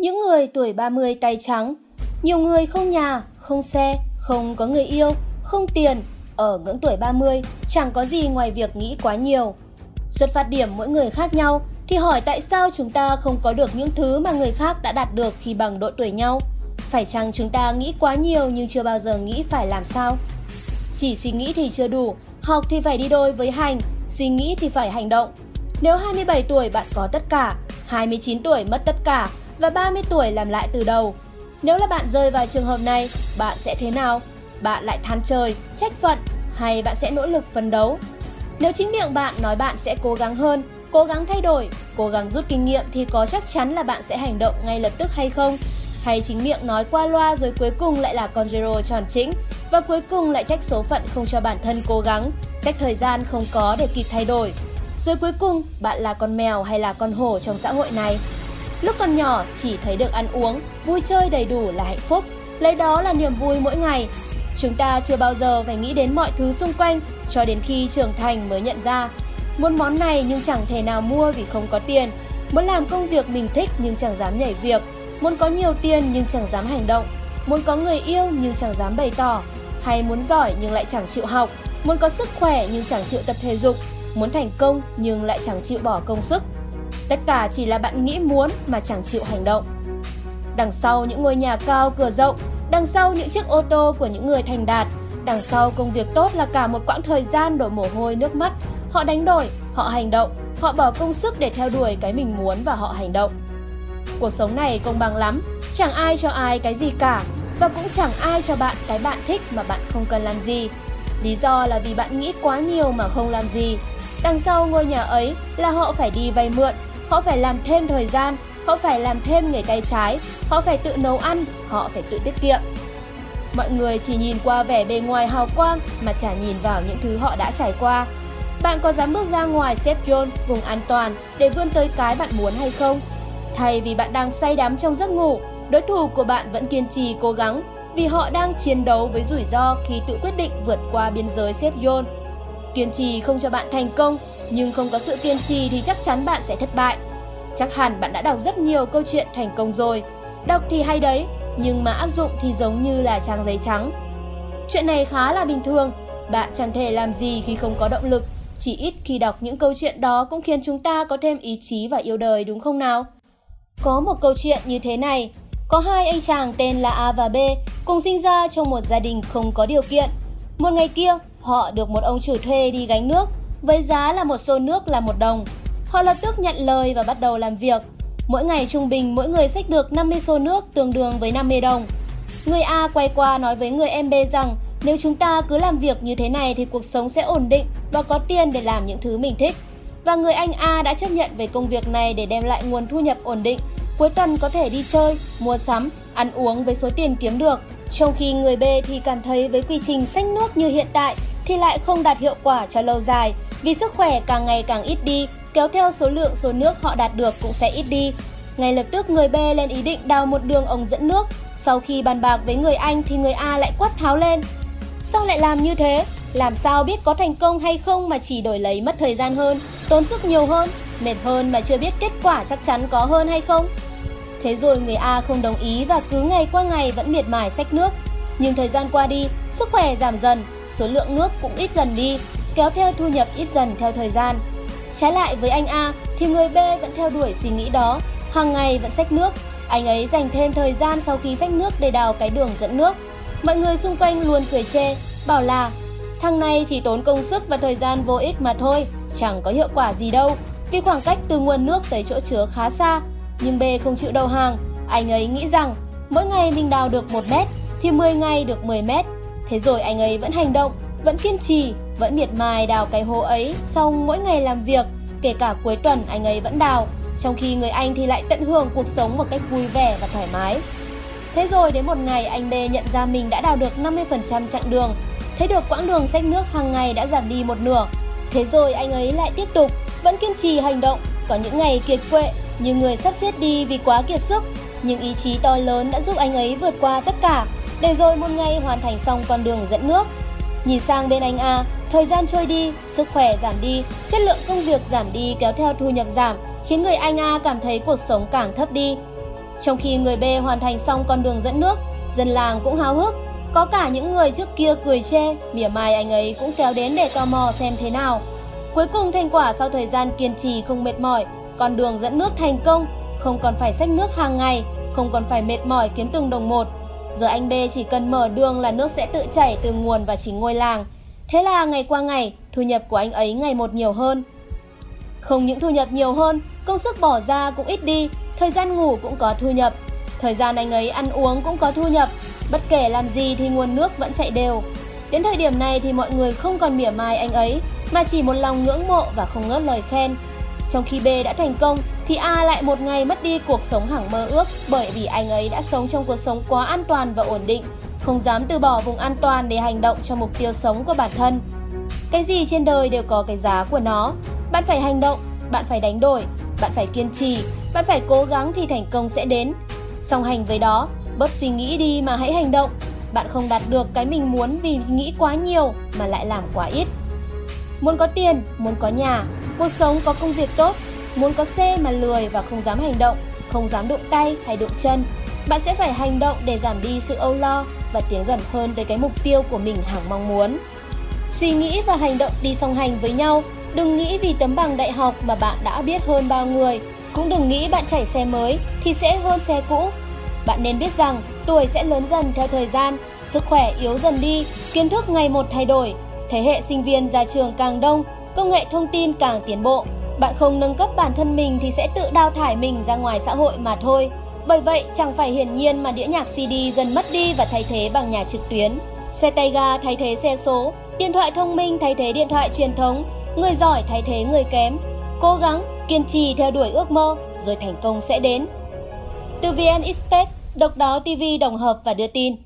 Những người tuổi 30 tay trắng, nhiều người không nhà, không xe, không có người yêu, không tiền, ở ngưỡng tuổi 30 chẳng có gì ngoài việc nghĩ quá nhiều. Xuất phát điểm mỗi người khác nhau thì hỏi tại sao chúng ta không có được những thứ mà người khác đã đạt được khi bằng độ tuổi nhau? Phải chăng chúng ta nghĩ quá nhiều nhưng chưa bao giờ nghĩ phải làm sao? Chỉ suy nghĩ thì chưa đủ, học thì phải đi đôi với hành, suy nghĩ thì phải hành động. Nếu 27 tuổi bạn có tất cả, 29 tuổi mất tất cả và 30 tuổi làm lại từ đầu. Nếu là bạn rơi vào trường hợp này, bạn sẽ thế nào? Bạn lại than trời, trách phận hay bạn sẽ nỗ lực phấn đấu? Nếu chính miệng bạn nói bạn sẽ cố gắng hơn, cố gắng thay đổi, cố gắng rút kinh nghiệm thì có chắc chắn là bạn sẽ hành động ngay lập tức hay không? Hay chính miệng nói qua loa rồi cuối cùng lại là con zero tròn chính và cuối cùng lại trách số phận không cho bản thân cố gắng, trách thời gian không có để kịp thay đổi. Rồi cuối cùng bạn là con mèo hay là con hổ trong xã hội này? Lúc còn nhỏ chỉ thấy được ăn uống, vui chơi đầy đủ là hạnh phúc, lấy đó là niềm vui mỗi ngày. Chúng ta chưa bao giờ phải nghĩ đến mọi thứ xung quanh cho đến khi trưởng thành mới nhận ra. Muốn món này nhưng chẳng thể nào mua vì không có tiền. Muốn làm công việc mình thích nhưng chẳng dám nhảy việc. Muốn có nhiều tiền nhưng chẳng dám hành động. Muốn có người yêu nhưng chẳng dám bày tỏ. Hay muốn giỏi nhưng lại chẳng chịu học. Muốn có sức khỏe nhưng chẳng chịu tập thể dục. Muốn thành công nhưng lại chẳng chịu bỏ công sức. Tất cả chỉ là bạn nghĩ muốn mà chẳng chịu hành động. Đằng sau những ngôi nhà cao cửa rộng, đằng sau những chiếc ô tô của những người thành đạt, đằng sau công việc tốt là cả một quãng thời gian đổ mồ hôi nước mắt. Họ đánh đổi, họ hành động, họ bỏ công sức để theo đuổi cái mình muốn và họ hành động. Cuộc sống này công bằng lắm, chẳng ai cho ai cái gì cả và cũng chẳng ai cho bạn cái bạn thích mà bạn không cần làm gì. Lý do là vì bạn nghĩ quá nhiều mà không làm gì. Đằng sau ngôi nhà ấy là họ phải đi vay mượn, họ phải làm thêm thời gian, họ phải làm thêm nghề tay trái, họ phải tự nấu ăn, họ phải tự tiết kiệm. Mọi người chỉ nhìn qua vẻ bề ngoài hào quang mà chả nhìn vào những thứ họ đã trải qua. Bạn có dám bước ra ngoài xếp John vùng an toàn để vươn tới cái bạn muốn hay không? Thay vì bạn đang say đắm trong giấc ngủ, đối thủ của bạn vẫn kiên trì cố gắng vì họ đang chiến đấu với rủi ro khi tự quyết định vượt qua biên giới xếp John. Kiên trì không cho bạn thành công, nhưng không có sự kiên trì thì chắc chắn bạn sẽ thất bại. Chắc hẳn bạn đã đọc rất nhiều câu chuyện thành công rồi. Đọc thì hay đấy, nhưng mà áp dụng thì giống như là trang giấy trắng. Chuyện này khá là bình thường, bạn chẳng thể làm gì khi không có động lực, chỉ ít khi đọc những câu chuyện đó cũng khiến chúng ta có thêm ý chí và yêu đời đúng không nào? Có một câu chuyện như thế này, có hai anh chàng tên là A và B cùng sinh ra trong một gia đình không có điều kiện. Một ngày kia, họ được một ông chủ thuê đi gánh nước, với giá là một xô nước là một đồng. Họ lập tức nhận lời và bắt đầu làm việc. Mỗi ngày trung bình mỗi người xách được 50 xô nước tương đương với 50 đồng. Người A quay qua nói với người em B rằng nếu chúng ta cứ làm việc như thế này thì cuộc sống sẽ ổn định và có tiền để làm những thứ mình thích. Và người anh A đã chấp nhận về công việc này để đem lại nguồn thu nhập ổn định. Cuối tuần có thể đi chơi, mua sắm, ăn uống với số tiền kiếm được. Trong khi người B thì cảm thấy với quy trình xách nước như hiện tại thì lại không đạt hiệu quả cho lâu dài vì sức khỏe càng ngày càng ít đi kéo theo số lượng số nước họ đạt được cũng sẽ ít đi. Ngay lập tức người B lên ý định đào một đường ống dẫn nước. Sau khi bàn bạc với người Anh thì người A lại quát tháo lên. Sao lại làm như thế? Làm sao biết có thành công hay không mà chỉ đổi lấy mất thời gian hơn, tốn sức nhiều hơn, mệt hơn mà chưa biết kết quả chắc chắn có hơn hay không? Thế rồi người A không đồng ý và cứ ngày qua ngày vẫn miệt mài xách nước. Nhưng thời gian qua đi, sức khỏe giảm dần, số lượng nước cũng ít dần đi, kéo theo thu nhập ít dần theo thời gian. Trái lại với anh A thì người B vẫn theo đuổi suy nghĩ đó, hàng ngày vẫn xách nước. Anh ấy dành thêm thời gian sau khi xách nước để đào cái đường dẫn nước. Mọi người xung quanh luôn cười chê, bảo là thằng này chỉ tốn công sức và thời gian vô ích mà thôi, chẳng có hiệu quả gì đâu, vì khoảng cách từ nguồn nước tới chỗ chứa khá xa. Nhưng B không chịu đầu hàng, anh ấy nghĩ rằng mỗi ngày mình đào được 1 mét thì 10 ngày được 10 mét. Thế rồi anh ấy vẫn hành động, vẫn kiên trì, vẫn miệt mài đào cái hố ấy sau mỗi ngày làm việc, kể cả cuối tuần anh ấy vẫn đào, trong khi người anh thì lại tận hưởng cuộc sống một cách vui vẻ và thoải mái. Thế rồi đến một ngày anh B nhận ra mình đã đào được 50% chặng đường, thấy được quãng đường xách nước hàng ngày đã giảm đi một nửa. Thế rồi anh ấy lại tiếp tục, vẫn kiên trì hành động, có những ngày kiệt quệ, như người sắp chết đi vì quá kiệt sức, nhưng ý chí to lớn đã giúp anh ấy vượt qua tất cả, để rồi một ngày hoàn thành xong con đường dẫn nước. Nhìn sang bên anh A, thời gian trôi đi, sức khỏe giảm đi, chất lượng công việc giảm đi kéo theo thu nhập giảm, khiến người anh A cảm thấy cuộc sống càng thấp đi. Trong khi người B hoàn thành xong con đường dẫn nước, dân làng cũng háo hức. Có cả những người trước kia cười chê, mỉa mai anh ấy cũng kéo đến để tò mò xem thế nào. Cuối cùng thành quả sau thời gian kiên trì không mệt mỏi, con đường dẫn nước thành công, không còn phải xách nước hàng ngày, không còn phải mệt mỏi kiếm từng đồng một. Giờ anh B chỉ cần mở đường là nước sẽ tự chảy từ nguồn và chính ngôi làng. Thế là ngày qua ngày, thu nhập của anh ấy ngày một nhiều hơn. Không những thu nhập nhiều hơn, công sức bỏ ra cũng ít đi, thời gian ngủ cũng có thu nhập. Thời gian anh ấy ăn uống cũng có thu nhập, bất kể làm gì thì nguồn nước vẫn chạy đều. Đến thời điểm này thì mọi người không còn mỉa mai anh ấy, mà chỉ một lòng ngưỡng mộ và không ngớt lời khen. Trong khi B đã thành công thì A lại một ngày mất đi cuộc sống hằng mơ ước bởi vì anh ấy đã sống trong cuộc sống quá an toàn và ổn định, không dám từ bỏ vùng an toàn để hành động cho mục tiêu sống của bản thân. Cái gì trên đời đều có cái giá của nó. Bạn phải hành động, bạn phải đánh đổi, bạn phải kiên trì, bạn phải cố gắng thì thành công sẽ đến. Song hành với đó, bớt suy nghĩ đi mà hãy hành động. Bạn không đạt được cái mình muốn vì nghĩ quá nhiều mà lại làm quá ít. Muốn có tiền, muốn có nhà, cuộc sống có công việc tốt, muốn có xe mà lười và không dám hành động, không dám đụng tay hay đụng chân. Bạn sẽ phải hành động để giảm đi sự âu lo và tiến gần hơn tới cái mục tiêu của mình hằng mong muốn. Suy nghĩ và hành động đi song hành với nhau, đừng nghĩ vì tấm bằng đại học mà bạn đã biết hơn bao người, cũng đừng nghĩ bạn chạy xe mới thì sẽ hơn xe cũ. Bạn nên biết rằng tuổi sẽ lớn dần theo thời gian, sức khỏe yếu dần đi, kiến thức ngày một thay đổi, thế hệ sinh viên ra trường càng đông, công nghệ thông tin càng tiến bộ. Bạn không nâng cấp bản thân mình thì sẽ tự đào thải mình ra ngoài xã hội mà thôi. Bởi vậy, chẳng phải hiển nhiên mà đĩa nhạc CD dần mất đi và thay thế bằng nhà trực tuyến. Xe tay ga thay thế xe số, điện thoại thông minh thay thế điện thoại truyền thống, người giỏi thay thế người kém. Cố gắng, kiên trì theo đuổi ước mơ, rồi thành công sẽ đến. Từ VN Express, độc đáo TV đồng hợp và đưa tin.